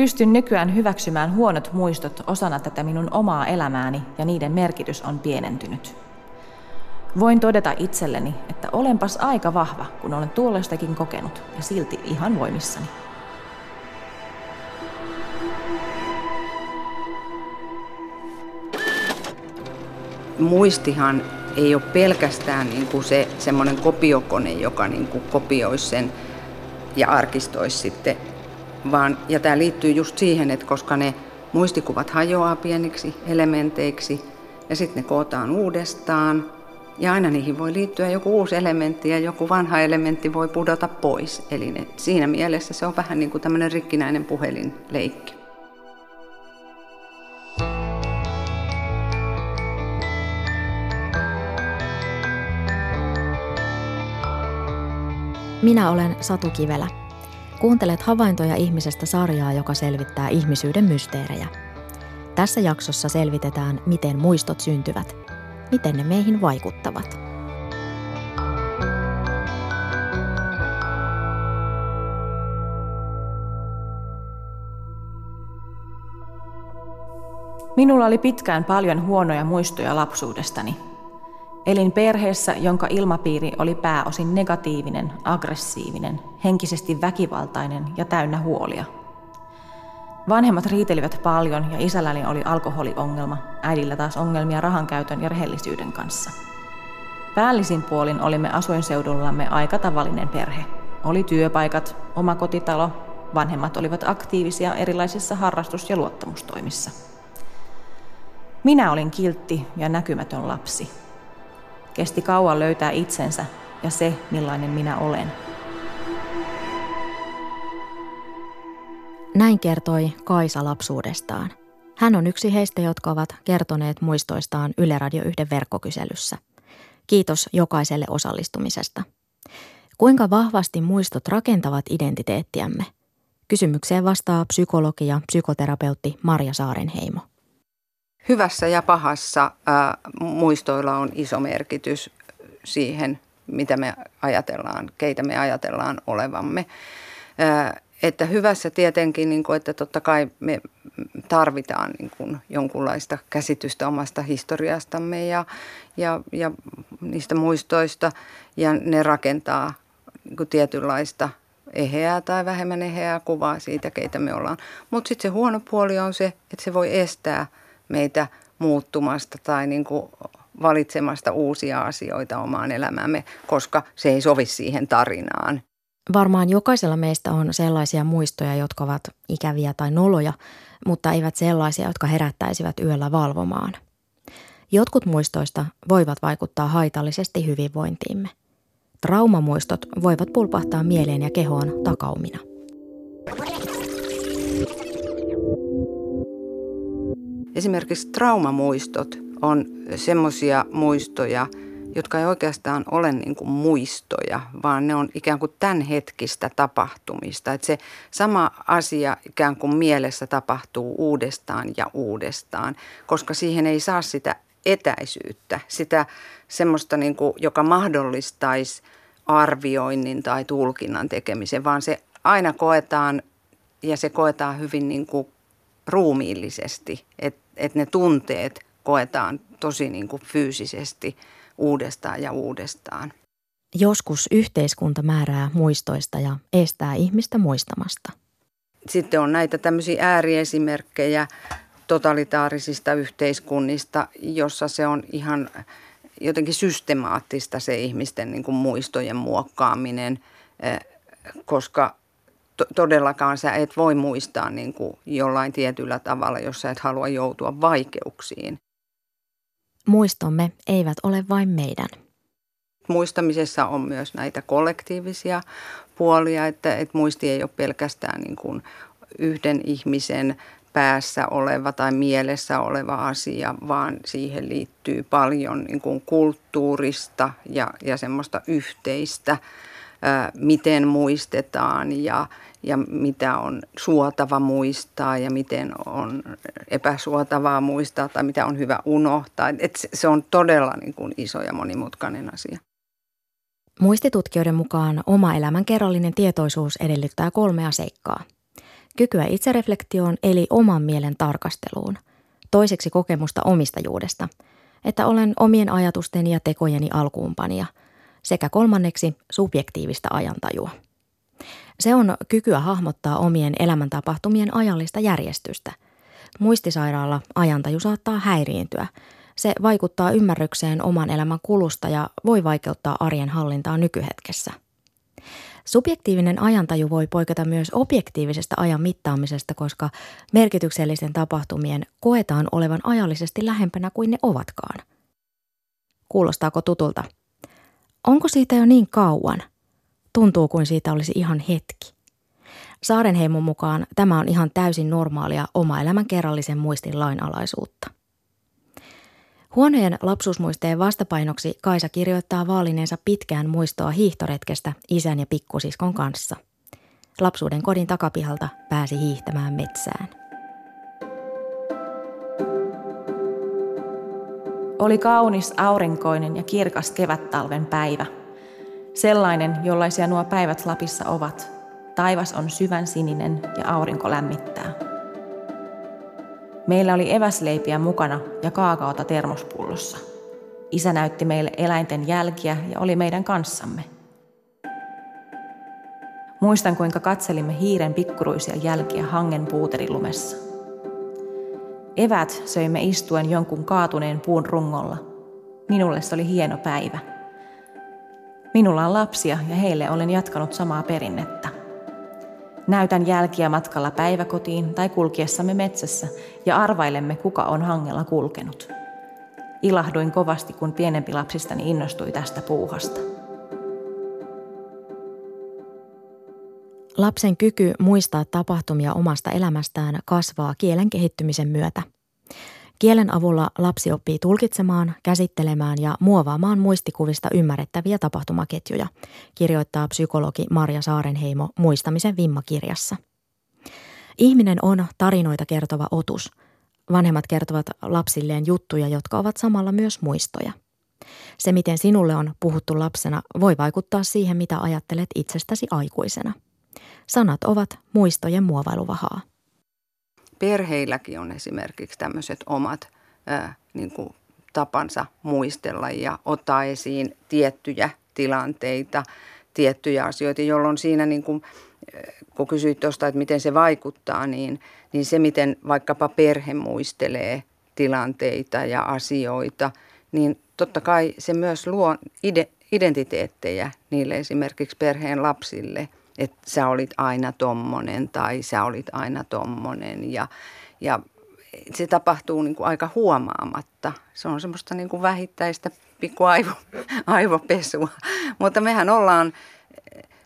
Pystyn nykyään hyväksymään huonot muistot osana tätä minun omaa elämääni ja niiden merkitys on pienentynyt. Voin todeta itselleni, että olenpas aika vahva, kun olen tuollaistakin kokenut ja silti ihan voimissani. Muistihan ei ole pelkästään niin kuin se semmoinen kopiokone, joka niin kuin kopioisi sen ja arkistoisi sitten, vaan, ja tämä liittyy just siihen, että koska ne muistikuvat hajoaa pieniksi elementeiksi ja sitten ne kootaan uudestaan, ja aina niihin voi liittyä joku uusi elementti ja joku vanha elementti voi pudota pois. Eli ne, siinä mielessä se on vähän niin kuin tämmöinen rikkinäinen puhelinleikki. Minä olen Satu Kivelä. Kuuntelet havaintoja ihmisestä sarjaa, joka selvittää ihmisyyden mysteerejä. Tässä jaksossa selvitetään, miten muistot syntyvät, miten ne meihin vaikuttavat. Minulla oli pitkään paljon huonoja muistoja lapsuudestani – Elin perheessä, jonka ilmapiiri oli pääosin negatiivinen, aggressiivinen, henkisesti väkivaltainen ja täynnä huolia. Vanhemmat riitelivät paljon ja isälläni oli alkoholiongelma, äidillä taas ongelmia rahankäytön ja rehellisyyden kanssa. Päällisin puolin olimme asuinseudullamme aika tavallinen perhe. Oli työpaikat, oma kotitalo, vanhemmat olivat aktiivisia erilaisissa harrastus- ja luottamustoimissa. Minä olin kiltti ja näkymätön lapsi – Kesti kauan löytää itsensä ja se, millainen minä olen. Näin kertoi Kaisa lapsuudestaan. Hän on yksi heistä, jotka ovat kertoneet muistoistaan Yle Radio 1 verkkokyselyssä. Kiitos jokaiselle osallistumisesta. Kuinka vahvasti muistot rakentavat identiteettiämme? Kysymykseen vastaa psykologi ja psykoterapeutti Marja Saarenheimo hyvässä ja pahassa ää, muistoilla on iso merkitys siihen, mitä me ajatellaan, keitä me ajatellaan olevamme. Ää, että hyvässä tietenkin, niin kuin, että totta kai me tarvitaan niin kuin jonkunlaista käsitystä omasta historiastamme ja, ja, ja niistä muistoista ja ne rakentaa niin kuin tietynlaista eheää tai vähemmän eheää kuvaa siitä, keitä me ollaan. Mutta sitten se huono puoli on se, että se voi estää – meitä muuttumasta tai niin kuin valitsemasta uusia asioita omaan elämäämme, koska se ei sovi siihen tarinaan. Varmaan jokaisella meistä on sellaisia muistoja, jotka ovat ikäviä tai noloja, mutta eivät sellaisia, jotka herättäisivät yöllä valvomaan. Jotkut muistoista voivat vaikuttaa haitallisesti hyvinvointiimme. Traumamuistot voivat pulpahtaa mieleen ja kehoon takaumina. Esimerkiksi traumamuistot on semmoisia muistoja, jotka ei oikeastaan ole niin kuin muistoja, vaan ne on ikään kuin tämänhetkistä tapahtumista. Että se sama asia ikään kuin mielessä tapahtuu uudestaan ja uudestaan, koska siihen ei saa sitä etäisyyttä, sitä semmoista, niin kuin, joka mahdollistaisi arvioinnin tai tulkinnan tekemisen, vaan se aina koetaan ja se koetaan hyvin niin kuin ruumiillisesti, että et ne tunteet koetaan tosi niin kuin fyysisesti uudestaan ja uudestaan. Joskus yhteiskunta määrää muistoista ja estää ihmistä muistamasta. Sitten on näitä tämmöisiä ääriesimerkkejä totalitaarisista yhteiskunnista, jossa se on ihan jotenkin systemaattista se ihmisten niin kuin muistojen muokkaaminen, eh, koska to- todellakaan sä et voi muistaa niin kuin jollain tietyllä tavalla, jos sä et halua joutua vaikeuksiin. Muistomme eivät ole vain meidän. Muistamisessa on myös näitä kollektiivisia puolia, että, että muisti ei ole pelkästään niin kuin yhden ihmisen päässä oleva tai mielessä oleva asia, vaan siihen liittyy paljon niin kuin kulttuurista ja, ja semmoista yhteistä, ää, miten muistetaan ja, ja mitä on suotava muistaa ja miten on epäsuotavaa muistaa tai mitä on hyvä unohtaa. Et se on todella niin kuin iso ja monimutkainen asia. Muistitutkijoiden mukaan oma elämän kerrallinen tietoisuus edellyttää kolmea seikkaa. kykyä itsereflektioon eli oman mielen tarkasteluun, toiseksi kokemusta omistajuudesta, että olen omien ajatusten ja tekojeni alkuunpanija, sekä kolmanneksi subjektiivista ajantajua. Se on kykyä hahmottaa omien elämäntapahtumien ajallista järjestystä. Muistisairaalla ajantaju saattaa häiriintyä. Se vaikuttaa ymmärrykseen oman elämän kulusta ja voi vaikeuttaa arjen hallintaa nykyhetkessä. Subjektiivinen ajantaju voi poiketa myös objektiivisesta ajan mittaamisesta, koska merkityksellisten tapahtumien koetaan olevan ajallisesti lähempänä kuin ne ovatkaan. Kuulostaako tutulta? Onko siitä jo niin kauan? Tuntuu kuin siitä olisi ihan hetki. Saarenheimon mukaan tämä on ihan täysin normaalia oma elämän kerrallisen muistin lainalaisuutta. Huonojen lapsuusmuisteen vastapainoksi Kaisa kirjoittaa vaalineensa pitkään muistoa hiihtoretkestä isän ja pikkusiskon kanssa. Lapsuuden kodin takapihalta pääsi hiihtämään metsään. Oli kaunis aurinkoinen ja kirkas kevättalven päivä. Sellainen, jollaisia nuo päivät Lapissa ovat. Taivas on syvän sininen ja aurinko lämmittää. Meillä oli eväsleipiä mukana ja kaakaota termospullossa. Isä näytti meille eläinten jälkiä ja oli meidän kanssamme. Muistan, kuinka katselimme hiiren pikkuruisia jälkiä hangen puuterilumessa. Evät söimme istuen jonkun kaatuneen puun rungolla. Minulle se oli hieno päivä. Minulla on lapsia ja heille olen jatkanut samaa perinnettä. Näytän jälkiä matkalla päiväkotiin tai kulkiessamme metsässä ja arvailemme, kuka on hangella kulkenut. Ilahduin kovasti, kun pienempi lapsistani innostui tästä puuhasta. Lapsen kyky muistaa tapahtumia omasta elämästään kasvaa kielen kehittymisen myötä. Kielen avulla lapsi oppii tulkitsemaan, käsittelemään ja muovaamaan muistikuvista ymmärrettäviä tapahtumaketjuja, kirjoittaa psykologi Marja Saarenheimo muistamisen vimmakirjassa. Ihminen on tarinoita kertova otus. Vanhemmat kertovat lapsilleen juttuja, jotka ovat samalla myös muistoja. Se, miten sinulle on puhuttu lapsena, voi vaikuttaa siihen, mitä ajattelet itsestäsi aikuisena. Sanat ovat muistojen muovailuvahaa perheilläkin on esimerkiksi tämmöiset omat ää, niin kuin tapansa muistella ja ottaa esiin tiettyjä tilanteita, tiettyjä asioita, jolloin siinä niin kuin, kun kysyit tuosta, että miten se vaikuttaa, niin, niin se, miten vaikkapa perhe muistelee tilanteita ja asioita, niin totta kai se myös luo ide, identiteettejä niille esimerkiksi perheen lapsille – että sä olit aina tommonen tai sä olit aina tommonen ja, ja se tapahtuu niin kuin aika huomaamatta. Se on semmoista niin kuin vähittäistä pikku aivo, aivopesua. Mutta mehän ollaan,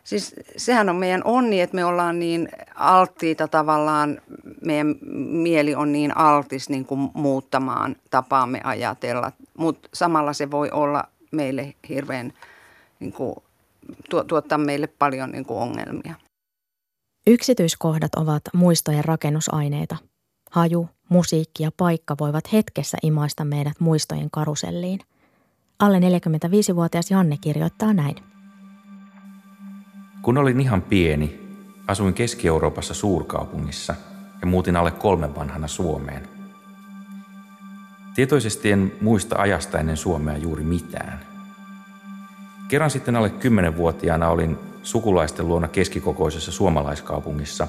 siis sehän on meidän onni, että me ollaan niin alttiita tavallaan, meidän mieli on niin altis niin kuin muuttamaan tapaamme ajatella. Mutta samalla se voi olla meille hirveän niin kuin tuottaa meille paljon niin kuin ongelmia. Yksityiskohdat ovat muistojen rakennusaineita. Haju, musiikki ja paikka voivat hetkessä imaista meidät muistojen karuselliin. Alle 45-vuotias Janne kirjoittaa näin. Kun olin ihan pieni, asuin Keski-Euroopassa suurkaupungissa ja muutin alle kolmen vanhana Suomeen. Tietoisesti en muista ajasta ennen Suomea juuri mitään – Kerran sitten alle 10-vuotiaana olin sukulaisten luona keskikokoisessa suomalaiskaupungissa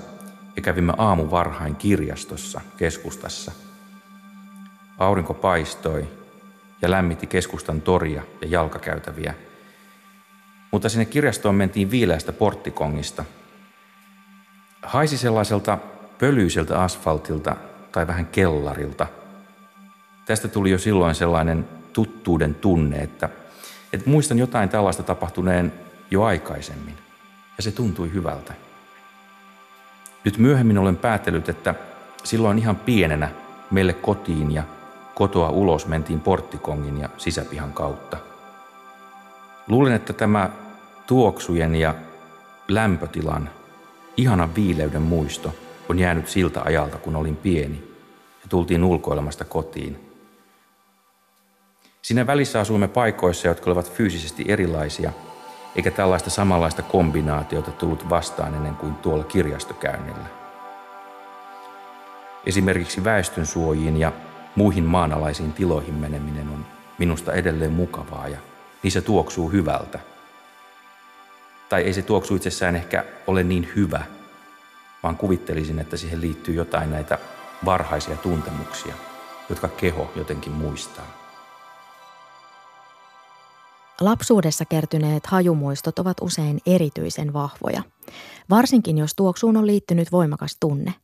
ja kävimme aamu varhain kirjastossa keskustassa. Aurinko paistoi ja lämmitti keskustan toria ja jalkakäytäviä. Mutta sinne kirjastoon mentiin viileästä porttikongista. Haisi sellaiselta pölyiseltä asfaltilta tai vähän kellarilta. Tästä tuli jo silloin sellainen tuttuuden tunne, että että muistan jotain tällaista tapahtuneen jo aikaisemmin. Ja se tuntui hyvältä. Nyt myöhemmin olen päätellyt, että silloin ihan pienenä meille kotiin ja kotoa ulos mentiin porttikongin ja sisäpihan kautta. Luulen, että tämä tuoksujen ja lämpötilan ihanan viileyden muisto on jäänyt siltä ajalta, kun olin pieni ja tultiin ulkoilemasta kotiin – Siinä välissä asuimme paikoissa, jotka olivat fyysisesti erilaisia, eikä tällaista samanlaista kombinaatiota tullut vastaan ennen kuin tuolla kirjastokäynnillä. Esimerkiksi väestönsuojiin ja muihin maanalaisiin tiloihin meneminen on minusta edelleen mukavaa ja niissä tuoksuu hyvältä. Tai ei se tuoksu itsessään ehkä ole niin hyvä, vaan kuvittelisin, että siihen liittyy jotain näitä varhaisia tuntemuksia, jotka keho jotenkin muistaa. Lapsuudessa kertyneet hajumuistot ovat usein erityisen vahvoja, varsinkin jos tuoksuun on liittynyt voimakas tunne.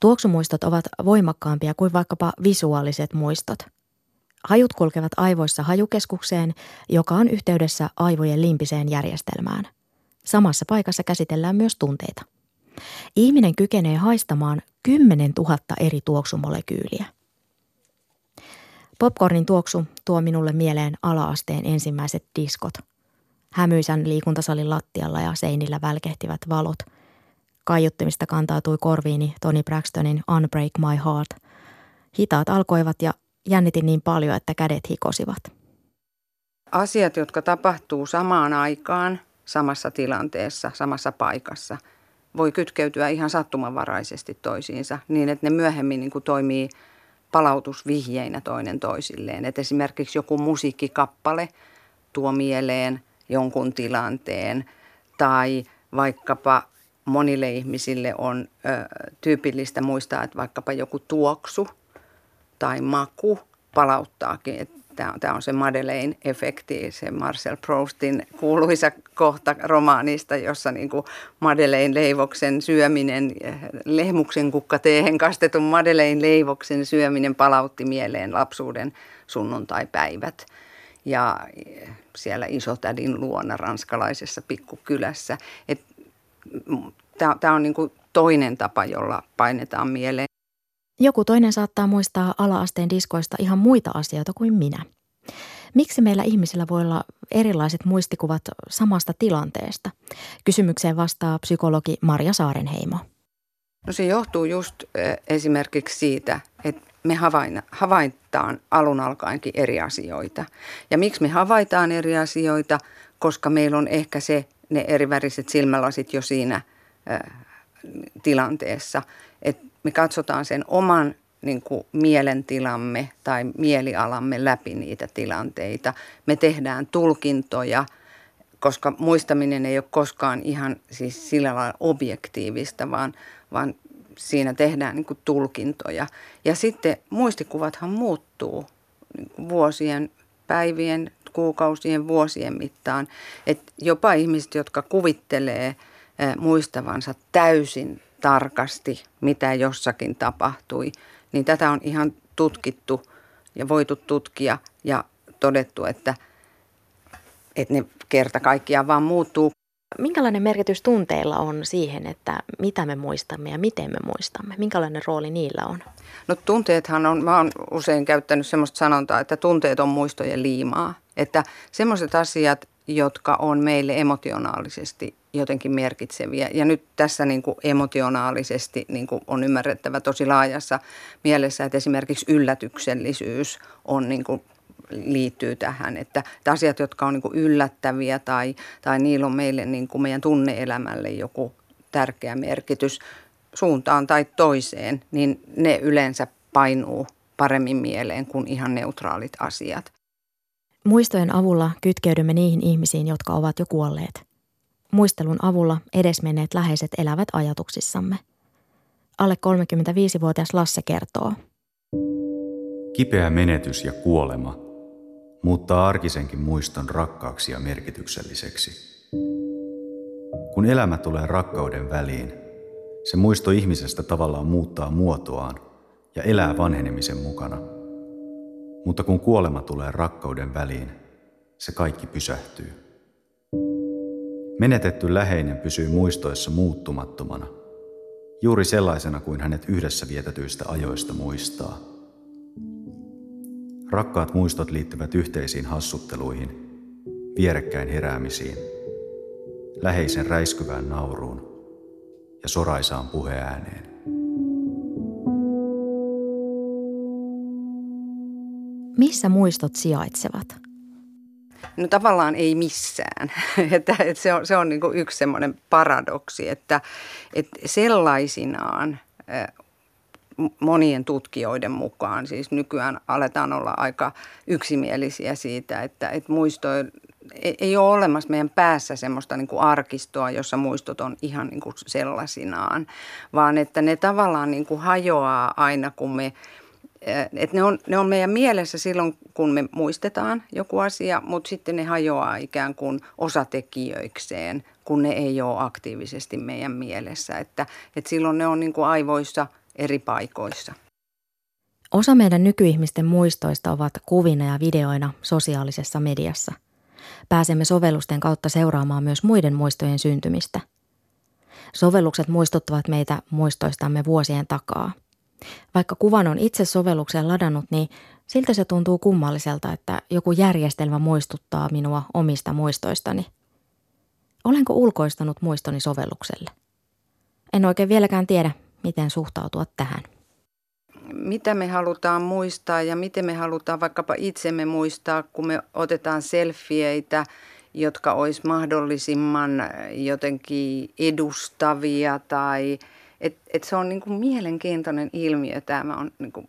Tuoksumuistot ovat voimakkaampia kuin vaikkapa visuaaliset muistot. Hajut kulkevat aivoissa hajukeskukseen, joka on yhteydessä aivojen limpiseen järjestelmään. Samassa paikassa käsitellään myös tunteita. Ihminen kykenee haistamaan 10 000 eri tuoksumolekyyliä. Popcornin tuoksu tuo minulle mieleen alaasteen ensimmäiset diskot. Hämyisän liikuntasalin lattialla ja seinillä välkehtivät valot. Kaiuttimista kantautui korviini Tony Braxtonin Unbreak My Heart. Hitaat alkoivat ja jännitin niin paljon, että kädet hikosivat. Asiat, jotka tapahtuu samaan aikaan, samassa tilanteessa, samassa paikassa, voi kytkeytyä ihan sattumanvaraisesti toisiinsa niin, että ne myöhemmin niin kuin toimii – palautusvihjeinä toinen toisilleen. Et esimerkiksi joku musiikkikappale tuo mieleen jonkun tilanteen tai vaikkapa monille ihmisille on ö, tyypillistä muistaa, että vaikkapa joku tuoksu tai maku palauttaakin. Et Tämä on se Madeleine-efekti, se Marcel Proustin kuuluisa kohta romaanista, jossa niin kuin Madeleine-leivoksen syöminen, lehmuksen kukkateehen kastetun Madeleine-leivoksen syöminen palautti mieleen lapsuuden sunnuntaipäivät. Ja siellä isotädin luona ranskalaisessa pikkukylässä. Tämä on niin toinen tapa, jolla painetaan mieleen. Joku toinen saattaa muistaa alaasteen diskoista ihan muita asioita kuin minä. Miksi meillä ihmisillä voi olla erilaiset muistikuvat samasta tilanteesta? Kysymykseen vastaa psykologi Marja Saarenheimo. No se johtuu just esimerkiksi siitä, että me havaitaan alun alkaenkin eri asioita. Ja miksi me havaitaan eri asioita? Koska meillä on ehkä se, ne eriväriset silmälasit jo siinä tilanteessa, että me katsotaan sen oman niin kuin mielentilamme tai mielialamme läpi niitä tilanteita. Me tehdään tulkintoja, koska muistaminen ei ole koskaan ihan siis sillä lailla objektiivista, vaan, vaan siinä tehdään niin kuin tulkintoja. Ja sitten muistikuvathan muuttuu niin vuosien, päivien, kuukausien, vuosien mittaan. Et jopa ihmiset, jotka kuvittelee muistavansa täysin tarkasti, mitä jossakin tapahtui, niin tätä on ihan tutkittu ja voitu tutkia ja todettu, että, että ne kerta kaikkiaan vaan muuttuu. Minkälainen merkitys tunteilla on siihen, että mitä me muistamme ja miten me muistamme? Minkälainen rooli niillä on? No tunteethan on, mä oon usein käyttänyt semmoista sanontaa, että tunteet on muistojen liimaa. Että semmoiset asiat, jotka on meille emotionaalisesti jotenkin merkitseviä. Ja nyt tässä niin kuin emotionaalisesti niin kuin on ymmärrettävä tosi laajassa mielessä, että esimerkiksi yllätyksellisyys on niin kuin liittyy tähän, että, että asiat, jotka on niin kuin yllättäviä tai, tai niillä on meille niin kuin meidän tunneelämälle joku tärkeä merkitys suuntaan tai toiseen, niin ne yleensä painuu paremmin mieleen kuin ihan neutraalit asiat. Muistojen avulla kytkeydymme niihin ihmisiin, jotka ovat jo kuolleet. Muistelun avulla edesmenneet läheiset elävät ajatuksissamme. Alle 35-vuotias Lasse kertoo. Kipeä menetys ja kuolema muuttaa arkisenkin muiston rakkaaksi ja merkitykselliseksi. Kun elämä tulee rakkauden väliin, se muisto ihmisestä tavallaan muuttaa muotoaan ja elää vanhenemisen mukana. Mutta kun kuolema tulee rakkauden väliin, se kaikki pysähtyy. Menetetty läheinen pysyy muistoissa muuttumattomana, juuri sellaisena kuin hänet yhdessä vietetyistä ajoista muistaa. Rakkaat muistot liittyvät yhteisiin hassutteluihin, vierekkäin heräämisiin, läheisen räiskyvään nauruun ja soraisaan puheääneen. Missä muistot sijaitsevat? No tavallaan ei missään. että, että se on, se on niin kuin yksi semmoinen paradoksi, että, että sellaisinaan monien tutkijoiden mukaan. Siis nykyään aletaan olla aika yksimielisiä siitä, että, että muisto ei ole olemassa meidän päässä semmoista niin kuin arkistoa, jossa muistot on ihan niin kuin sellaisinaan, vaan että ne tavallaan niin kuin hajoaa aina, kun me että ne, on, ne on meidän mielessä silloin, kun me muistetaan joku asia, mutta sitten ne hajoaa ikään kuin osatekijöikseen, kun ne ei ole aktiivisesti meidän mielessä. Että, että silloin ne on niin kuin aivoissa eri paikoissa. Osa meidän nykyihmisten muistoista ovat kuvina ja videoina sosiaalisessa mediassa. Pääsemme sovellusten kautta seuraamaan myös muiden muistojen syntymistä. Sovellukset muistuttavat meitä muistoistamme vuosien takaa – vaikka kuvan on itse sovellukseen ladannut, niin siltä se tuntuu kummalliselta, että joku järjestelmä muistuttaa minua omista muistoistani. Olenko ulkoistanut muistoni sovellukselle? En oikein vieläkään tiedä, miten suhtautua tähän. Mitä me halutaan muistaa ja miten me halutaan vaikkapa itsemme muistaa, kun me otetaan selfieitä, jotka olisi mahdollisimman jotenkin edustavia tai – et, et se on niin kuin mielenkiintoinen ilmiö. Tämä on niin kuin,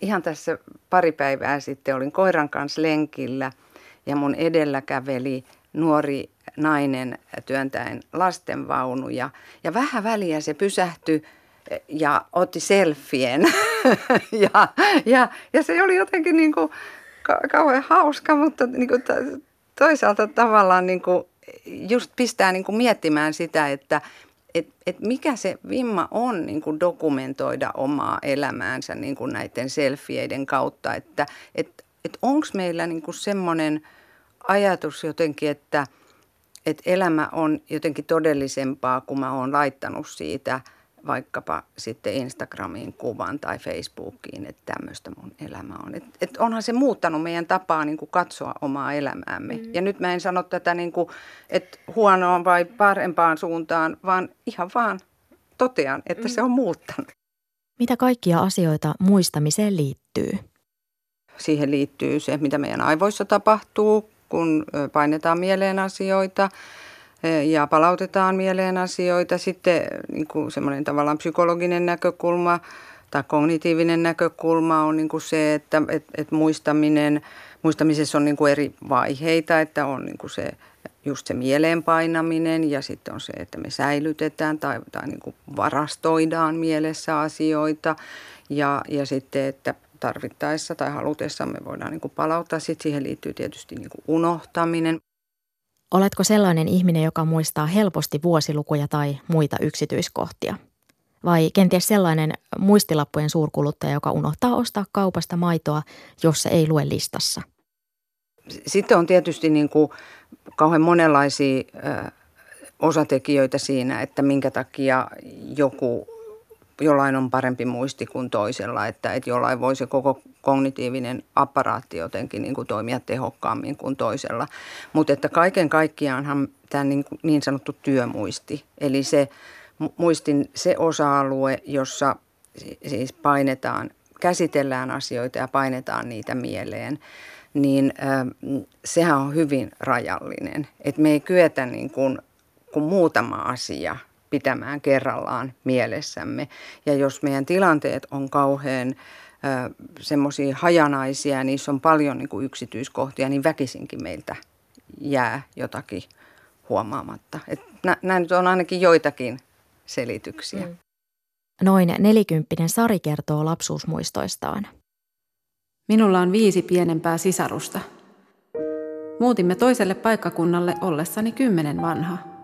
ihan tässä pari päivää sitten olin koiran kanssa lenkillä ja mun edellä käveli nuori nainen työntäen lastenvaunuja. Ja vähän väliä se pysähtyi ja otti selfien. ja, ja, ja se oli jotenkin niin kuin kauhean hauska, mutta niin kuin toisaalta tavallaan niin kuin just pistää niin kuin miettimään sitä, että että et mikä se vimma on niin kuin dokumentoida omaa elämäänsä niin kuin näiden selfieiden kautta, että et, et onko meillä niin kuin semmoinen ajatus jotenkin, että et elämä on jotenkin todellisempaa, kun mä oon laittanut siitä – vaikkapa sitten Instagramiin kuvan tai Facebookiin, että tämmöistä mun elämä on. Et, et onhan se muuttanut meidän tapaa niin kuin katsoa omaa elämäämme. Mm. Ja nyt mä en sano tätä, niin kuin, että huonoon vai parempaan suuntaan, vaan ihan vaan totean, että mm. se on muuttanut. Mitä kaikkia asioita muistamiseen liittyy? Siihen liittyy se, mitä meidän aivoissa tapahtuu, kun painetaan mieleen asioita – ja palautetaan mieleen asioita. Sitten niin kuin semmoinen tavallaan psykologinen näkökulma tai kognitiivinen näkökulma on niin kuin se, että et, et muistaminen, muistamisessa on niin kuin eri vaiheita, että on niin kuin se just se mieleenpainaminen ja sitten on se, että me säilytetään tai, tai niin kuin varastoidaan mielessä asioita ja, ja sitten, että tarvittaessa tai halutessa me voidaan niin kuin palauttaa. Sitten siihen liittyy tietysti niin kuin unohtaminen. Oletko sellainen ihminen, joka muistaa helposti vuosilukuja tai muita yksityiskohtia? Vai kenties sellainen muistilappujen suurkuluttaja, joka unohtaa ostaa kaupasta maitoa, jos se ei lue listassa? Sitten on tietysti niin kuin kauhean monenlaisia osatekijöitä siinä, että minkä takia joku jollain on parempi muisti kuin toisella, että, että jollain voi se koko kognitiivinen apparaatti jotenkin niin kuin toimia tehokkaammin kuin toisella. Mutta että kaiken kaikkiaanhan tämä niin, niin sanottu työmuisti, eli se muistin se osa-alue, jossa siis painetaan, käsitellään asioita ja painetaan niitä mieleen, niin äh, sehän on hyvin rajallinen. Että me ei kyetä niin kuin, kuin muutama asia – pitämään kerrallaan mielessämme. Ja jos meidän tilanteet on kauhean semmoisia hajanaisia, niissä on paljon niin kuin yksityiskohtia, niin väkisinkin meiltä jää jotakin huomaamatta. Et nämä nyt on ainakin joitakin selityksiä. Mm. Noin nelikymppinen Sari kertoo lapsuusmuistoistaan. Minulla on viisi pienempää sisarusta. Muutimme toiselle paikkakunnalle ollessani kymmenen vanha –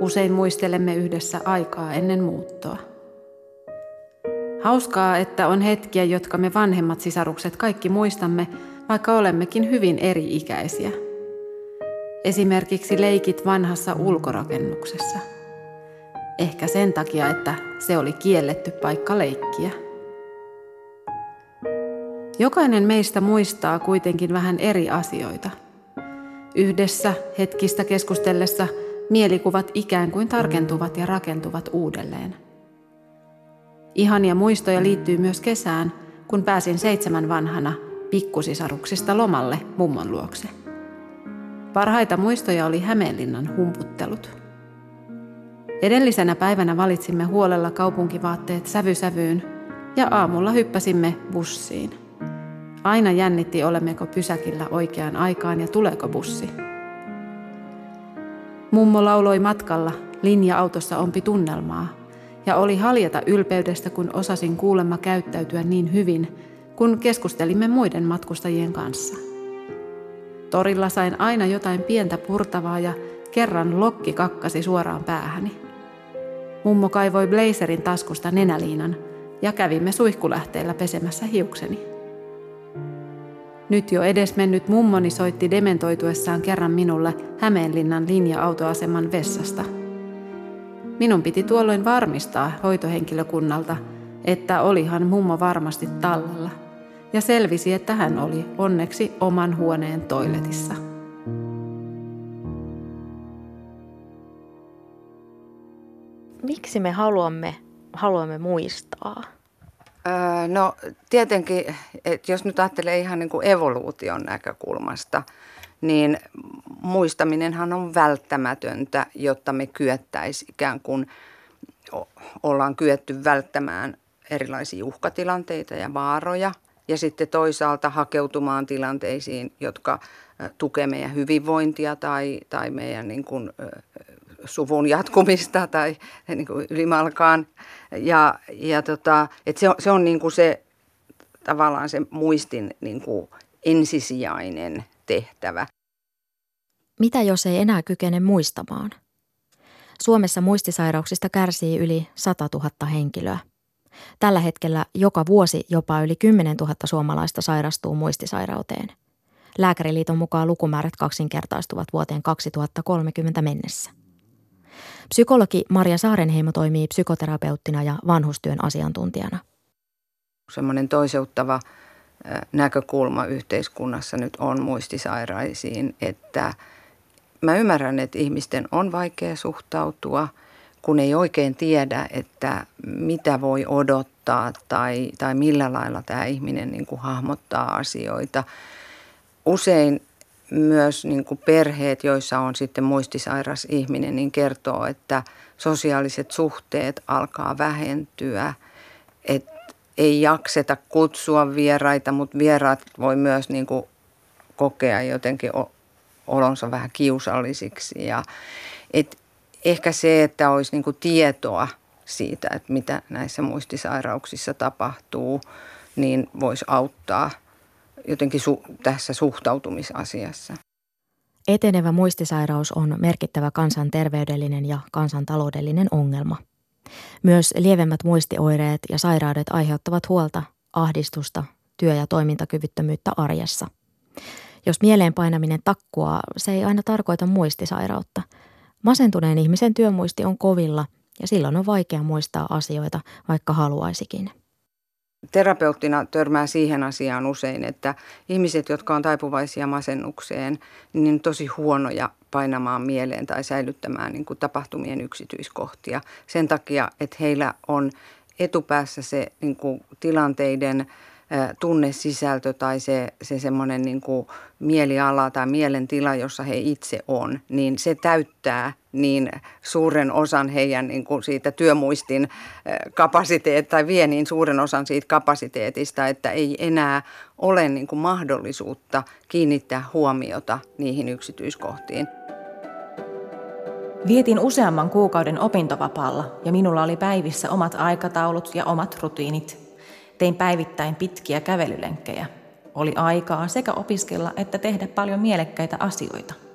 Usein muistelemme yhdessä aikaa ennen muuttoa. Hauskaa, että on hetkiä, jotka me vanhemmat sisarukset kaikki muistamme, vaikka olemmekin hyvin eri-ikäisiä. Esimerkiksi leikit vanhassa ulkorakennuksessa. Ehkä sen takia, että se oli kielletty paikka leikkiä. Jokainen meistä muistaa kuitenkin vähän eri asioita. Yhdessä hetkistä keskustellessa – mielikuvat ikään kuin tarkentuvat ja rakentuvat uudelleen. Ihania muistoja liittyy myös kesään, kun pääsin seitsemän vanhana pikkusisaruksista lomalle mummon luokse. Parhaita muistoja oli Hämeenlinnan humputtelut. Edellisenä päivänä valitsimme huolella kaupunkivaatteet sävysävyyn ja aamulla hyppäsimme bussiin. Aina jännitti, olemmeko pysäkillä oikeaan aikaan ja tuleeko bussi. Mummo lauloi matkalla, linja-autossa ompi tunnelmaa, ja oli haljata ylpeydestä, kun osasin kuulemma käyttäytyä niin hyvin, kun keskustelimme muiden matkustajien kanssa. Torilla sain aina jotain pientä purtavaa ja kerran lokki kakkasi suoraan päähäni. Mummo kaivoi blazerin taskusta nenäliinan ja kävimme suihkulähteellä pesemässä hiukseni. Nyt jo edesmennyt mummoni soitti dementoituessaan kerran minulle Hämeenlinnan linja-autoaseman vessasta. Minun piti tuolloin varmistaa hoitohenkilökunnalta, että olihan mummo varmasti tallella, ja selvisi, että hän oli onneksi oman huoneen toiletissa. Miksi me haluamme, haluamme muistaa? Öö, no tietenkin, että jos nyt ajattelee ihan niin kuin evoluution näkökulmasta, niin muistaminenhan on välttämätöntä, jotta me kyettäisiin ikään kuin ollaan kyetty välttämään erilaisia uhkatilanteita ja vaaroja ja sitten toisaalta hakeutumaan tilanteisiin, jotka tukevat meidän hyvinvointia tai, tai meidän niin kuin, suvun jatkumista tai niin kuin ylimalkaan. Ja, ja tota, et se, on, se on niin kuin se tavallaan se muistin niin kuin ensisijainen tehtävä. Mitä jos ei enää kykene muistamaan? Suomessa muistisairauksista kärsii yli 100 000 henkilöä. Tällä hetkellä joka vuosi jopa yli 10 000 suomalaista sairastuu muistisairauteen. Lääkäriliiton mukaan lukumäärät kaksinkertaistuvat vuoteen 2030 mennessä. Psykologi Maria Saarenheimo toimii psykoterapeuttina ja vanhustyön asiantuntijana. Semmoinen toiseuttava näkökulma yhteiskunnassa nyt on muistisairaisiin, että mä ymmärrän, että ihmisten on vaikea suhtautua, kun ei oikein tiedä, että mitä voi odottaa tai, tai millä lailla tämä ihminen niin kuin hahmottaa asioita. Usein myös niin kuin perheet, joissa on sitten muistisairas ihminen, niin kertoo, että sosiaaliset suhteet alkaa vähentyä, että ei jakseta kutsua vieraita, mutta vieraat voi myös niin kuin kokea jotenkin olonsa vähän kiusallisiksi. Ja, et ehkä se, että olisi niin kuin tietoa siitä, että mitä näissä muistisairauksissa tapahtuu, niin voisi auttaa – jotenkin su- tässä suhtautumisasiassa. Etenevä muistisairaus on merkittävä kansanterveydellinen ja kansantaloudellinen ongelma. Myös lievemmät muistioireet ja sairaudet aiheuttavat huolta, ahdistusta, työ- ja toimintakyvyttömyyttä arjessa. Jos mieleen painaminen takkuaa, se ei aina tarkoita muistisairautta. Masentuneen ihmisen työmuisti on kovilla ja silloin on vaikea muistaa asioita, vaikka haluaisikin terapeuttina törmää siihen asiaan usein, että ihmiset, jotka on taipuvaisia masennukseen, niin tosi huonoja painamaan mieleen tai säilyttämään niin kuin tapahtumien yksityiskohtia. Sen takia, että heillä on etupäässä se niin kuin tilanteiden tunnesisältö tai se, se semmoinen niin mieliala tai mielentila, jossa he itse on, niin se täyttää niin suuren osan heidän niin kuin siitä työmuistin kapasiteet tai vie niin suuren osan siitä kapasiteetista, että ei enää ole niin kuin mahdollisuutta kiinnittää huomiota niihin yksityiskohtiin. Vietin useamman kuukauden opintovapaalla ja minulla oli päivissä omat aikataulut ja omat rutiinit. Tein päivittäin pitkiä kävelylenkkejä. Oli aikaa sekä opiskella että tehdä paljon mielekkäitä asioita –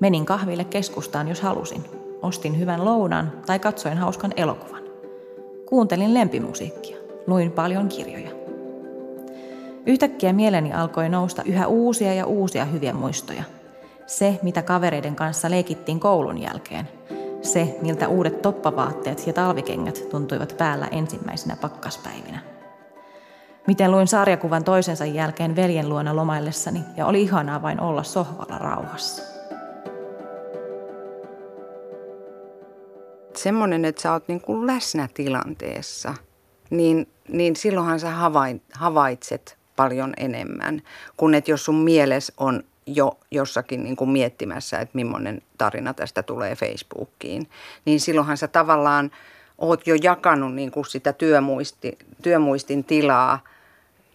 Menin kahville keskustaan, jos halusin. Ostin hyvän lounan tai katsoin hauskan elokuvan. Kuuntelin lempimusiikkia. Luin paljon kirjoja. Yhtäkkiä mieleni alkoi nousta yhä uusia ja uusia hyviä muistoja. Se, mitä kavereiden kanssa leikittiin koulun jälkeen. Se, miltä uudet toppavaatteet ja talvikengät tuntuivat päällä ensimmäisenä pakkaspäivinä. Miten luin sarjakuvan toisensa jälkeen veljen luona lomaillessani ja oli ihanaa vain olla sohvalla rauhassa. semmoinen, että sä oot niin kuin läsnä tilanteessa, niin, niin silloinhan sä havaitset paljon enemmän, kuin että jos sun mieles on jo jossakin niin kuin miettimässä, että millainen tarina tästä tulee Facebookiin, niin silloinhan sä tavallaan oot jo jakanut niin kuin sitä työmuisti, työmuistin tilaa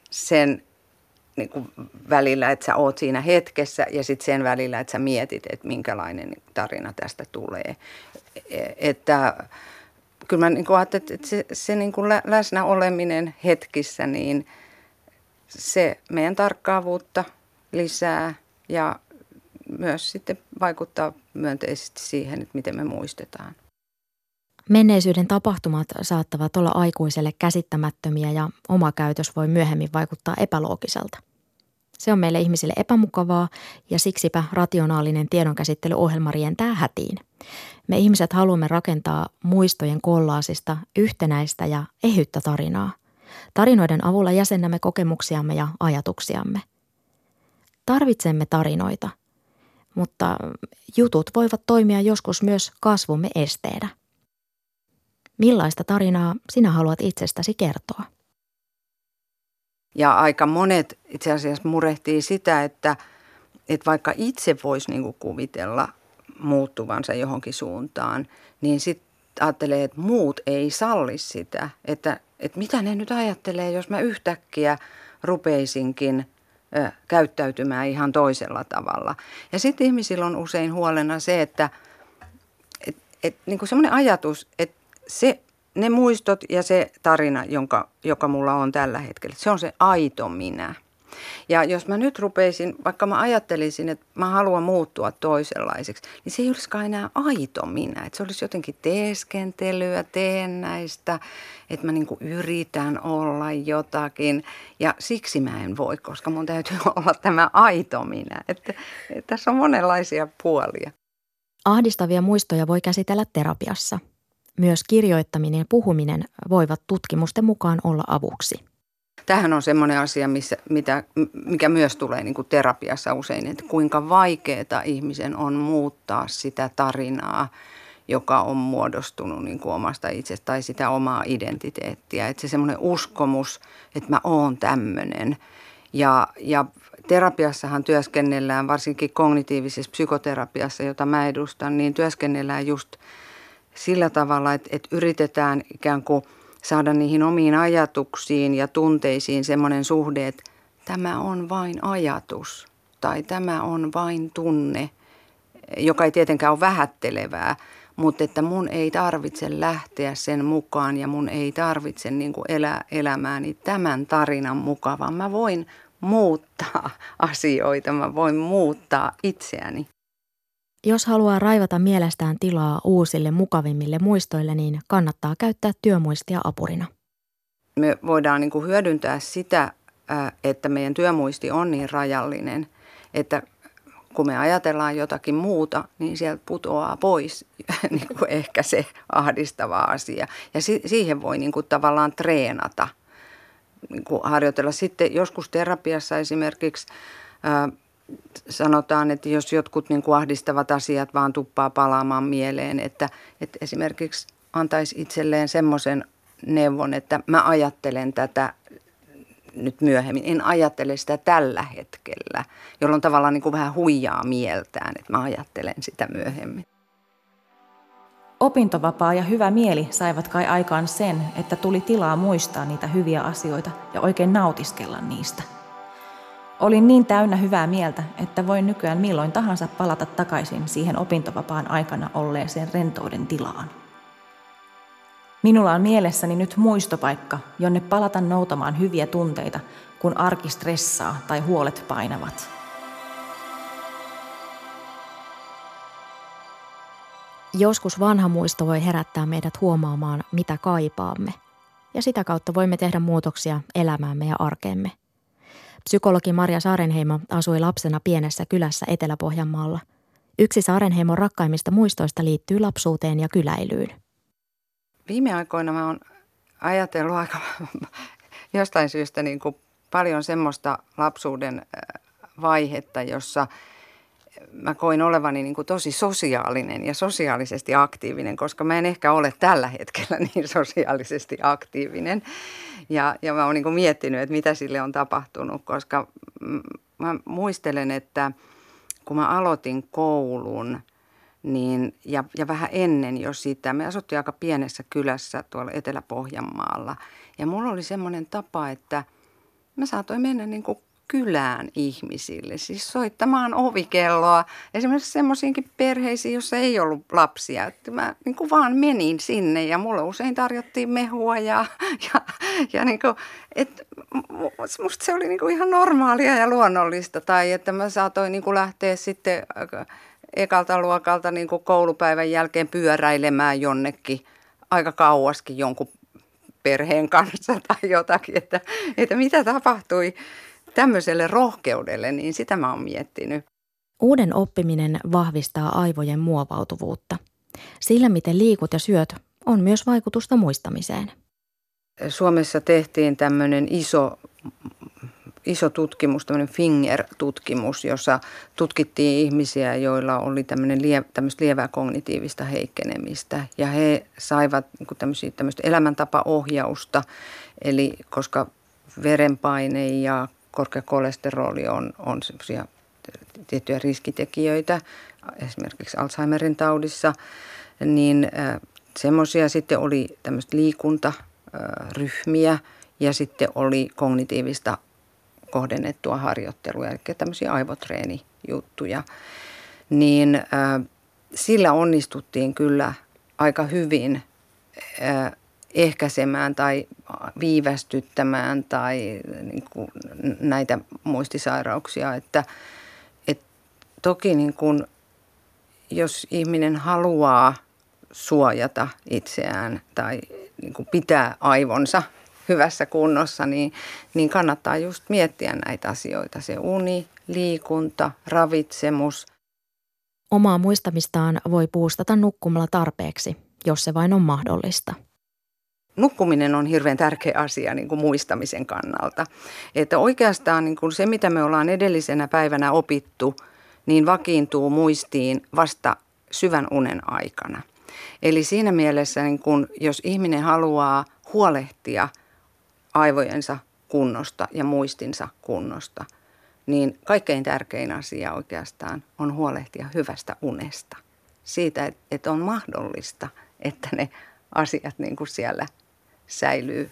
sen niin kuin välillä, että sä oot siinä hetkessä ja sitten sen välillä, että sä mietit, että minkälainen tarina tästä tulee. E, että kyllä mä niin kuin ajattelin, että se, se niin kuin läsnä oleminen hetkissä, niin se meidän tarkkaavuutta lisää ja myös sitten vaikuttaa myönteisesti siihen, että miten me muistetaan. Menneisyyden tapahtumat saattavat olla aikuiselle käsittämättömiä ja oma käytös voi myöhemmin vaikuttaa epäloogiselta. Se on meille ihmisille epämukavaa ja siksipä rationaalinen tiedonkäsittelyohjelma rientää hätiin. Me ihmiset haluamme rakentaa muistojen kollaasista yhtenäistä ja ehyttä tarinaa. Tarinoiden avulla jäsennämme kokemuksiamme ja ajatuksiamme. Tarvitsemme tarinoita, mutta jutut voivat toimia joskus myös kasvumme esteenä. Millaista tarinaa sinä haluat itsestäsi kertoa? Ja aika monet itse asiassa murehtii sitä, että, että vaikka itse voisi niin kuvitella muuttuvansa johonkin suuntaan, niin sitten ajattelee, että muut ei salli sitä. Että, että mitä ne nyt ajattelee, jos mä yhtäkkiä rupeisinkin ö, käyttäytymään ihan toisella tavalla. Ja sitten ihmisillä on usein huolena se, että et, et, niin semmoinen ajatus, että se ne muistot ja se tarina, jonka, joka mulla on tällä hetkellä, se on se aito minä. Ja jos mä nyt rupeisin, vaikka mä ajattelisin, että mä haluan muuttua toisenlaiseksi, niin se ei olisikaan enää aito minä. Että se olisi jotenkin teeskentelyä, teennäistä, että mä niinku yritän olla jotakin. Ja siksi mä en voi, koska mun täytyy olla tämä aito minä. Että, että tässä on monenlaisia puolia. Ahdistavia muistoja voi käsitellä terapiassa – myös kirjoittaminen ja puhuminen voivat tutkimusten mukaan olla avuksi. Tähän on semmoinen asia, missä, mitä, mikä myös tulee niin kuin terapiassa usein, että kuinka vaikeaa ihmisen on muuttaa sitä tarinaa, joka on muodostunut niin kuin omasta itsestä tai sitä omaa identiteettiä. Että se semmoinen uskomus, että mä oon tämmöinen. Ja, ja terapiassahan työskennellään, varsinkin kognitiivisessa psykoterapiassa, jota mä edustan, niin työskennellään just – sillä tavalla, että, että yritetään ikään kuin saada niihin omiin ajatuksiin ja tunteisiin semmoinen suhde, että tämä on vain ajatus tai tämä on vain tunne, joka ei tietenkään ole vähättelevää, mutta että mun ei tarvitse lähteä sen mukaan ja mun ei tarvitse niin kuin elää elämääni tämän tarinan mukaan, vaan mä voin muuttaa asioita, mä voin muuttaa itseäni. Jos haluaa raivata mielestään tilaa uusille mukavimmille muistoille, niin kannattaa käyttää työmuistia apurina. Me voidaan niin kuin hyödyntää sitä, että meidän työmuisti on niin rajallinen, että kun me ajatellaan jotakin muuta, niin sieltä putoaa pois niin kuin ehkä se ahdistava asia. Ja si- siihen voi niin kuin tavallaan treenata, niin kuin harjoitella. Sitten joskus terapiassa esimerkiksi sanotaan, että jos jotkut niin kuin ahdistavat asiat vaan tuppaa palaamaan mieleen, että, että esimerkiksi antaisi itselleen semmoisen neuvon, että mä ajattelen tätä nyt myöhemmin. En ajattele sitä tällä hetkellä, jolloin tavallaan niin kuin vähän huijaa mieltään, että mä ajattelen sitä myöhemmin. Opintovapaa ja hyvä mieli saivat kai aikaan sen, että tuli tilaa muistaa niitä hyviä asioita ja oikein nautiskella niistä – Olin niin täynnä hyvää mieltä, että voin nykyään milloin tahansa palata takaisin siihen opintovapaan aikana olleeseen rentouden tilaan. Minulla on mielessäni nyt muistopaikka, jonne palata noutamaan hyviä tunteita, kun arki stressaa tai huolet painavat. Joskus vanha muisto voi herättää meidät huomaamaan, mitä kaipaamme, ja sitä kautta voimme tehdä muutoksia elämäämme ja arkeemme. Psykologi Maria Saarenheimo asui lapsena pienessä kylässä Etelä-Pohjanmaalla. Yksi Saarenheimon rakkaimmista muistoista liittyy lapsuuteen ja kyläilyyn. Viime aikoina mä oon ajatellut aika jostain syystä niin kuin paljon semmoista lapsuuden vaihetta, jossa mä koin olevani niin kuin tosi sosiaalinen ja sosiaalisesti aktiivinen, koska mä en ehkä ole tällä hetkellä niin sosiaalisesti aktiivinen. Ja, ja mä oon niin miettinyt, että mitä sille on tapahtunut, koska mä muistelen, että kun mä aloitin koulun, niin, ja, ja vähän ennen jo sitä. Me asuttiin aika pienessä kylässä tuolla Etelä-Pohjanmaalla. Ja mulla oli semmoinen tapa, että mä saatoin mennä niin kuin kylään ihmisille, siis soittamaan ovikelloa. Esimerkiksi semmoisiinkin perheisiin, joissa ei ollut lapsia. Että mä niin kuin vaan menin sinne ja mulle usein tarjottiin mehua ja, ja, ja niin kuin, et, musta se oli niin kuin ihan normaalia ja luonnollista. Tai että mä saatoin niin kuin lähteä sitten ekalta luokalta niin kuin koulupäivän jälkeen pyöräilemään jonnekin aika kauaskin jonkun perheen kanssa tai jotakin, että, että mitä tapahtui tämmöiselle rohkeudelle, niin sitä mä oon miettinyt. Uuden oppiminen vahvistaa aivojen muovautuvuutta. Sillä, miten liikut ja syöt, on myös vaikutusta muistamiseen. Suomessa tehtiin tämmöinen iso, iso tutkimus, tämmöinen Finger-tutkimus, jossa tutkittiin ihmisiä, joilla oli tämmöinen lie, tämmöistä lievää kognitiivista heikkenemistä. Ja he saivat niin tämmöistä elämäntapaohjausta, eli koska verenpaine ja korkea kolesteroli on, on tiettyjä riskitekijöitä, esimerkiksi Alzheimerin taudissa, niin semmoisia sitten oli tämmöistä liikuntaryhmiä ja sitten oli kognitiivista kohdennettua harjoittelua, eli tämmöisiä aivotreenijuttuja. Niin sillä onnistuttiin kyllä aika hyvin ehkäisemään tai viivästyttämään tai niin kuin näitä muistisairauksia. Että, et toki niin kuin, jos ihminen haluaa suojata itseään tai niin kuin pitää aivonsa hyvässä kunnossa, niin, niin kannattaa just miettiä näitä asioita. Se uni, liikunta, ravitsemus. Omaa muistamistaan voi puustata nukkumalla tarpeeksi, jos se vain on mahdollista – nukkuminen on hirveän tärkeä asia niin kuin muistamisen kannalta. Että oikeastaan niin kuin se, mitä me ollaan edellisenä päivänä opittu, niin vakiintuu muistiin vasta syvän unen aikana. Eli siinä mielessä, niin kun, jos ihminen haluaa huolehtia aivojensa kunnosta ja muistinsa kunnosta, niin kaikkein tärkein asia oikeastaan on huolehtia hyvästä unesta. Siitä, että on mahdollista, että ne asiat niin kuin siellä säilyy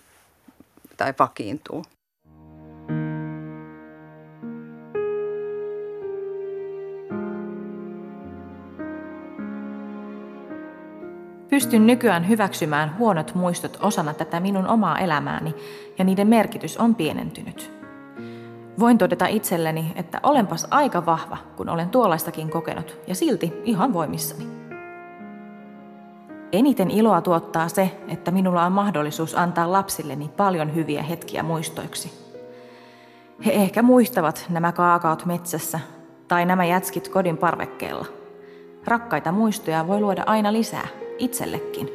tai vakiintuu. Pystyn nykyään hyväksymään huonot muistot osana tätä minun omaa elämääni ja niiden merkitys on pienentynyt. Voin todeta itselleni, että olenpas aika vahva, kun olen tuollaistakin kokenut ja silti ihan voimissani. Eniten iloa tuottaa se, että minulla on mahdollisuus antaa lapsilleni paljon hyviä hetkiä muistoiksi. He ehkä muistavat nämä kaakaot metsässä tai nämä jätskit kodin parvekkeella. Rakkaita muistoja voi luoda aina lisää, itsellekin.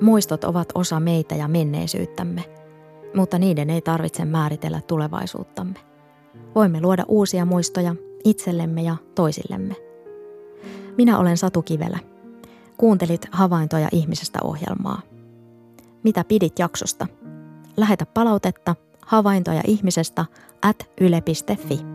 Muistot ovat osa meitä ja menneisyyttämme, mutta niiden ei tarvitse määritellä tulevaisuuttamme. Voimme luoda uusia muistoja itsellemme ja toisillemme. Minä olen Satu Kivelä. Kuuntelit havaintoja ihmisestä ohjelmaa. Mitä pidit jaksosta? Lähetä palautetta havaintoja ihmisestä at yle.fi.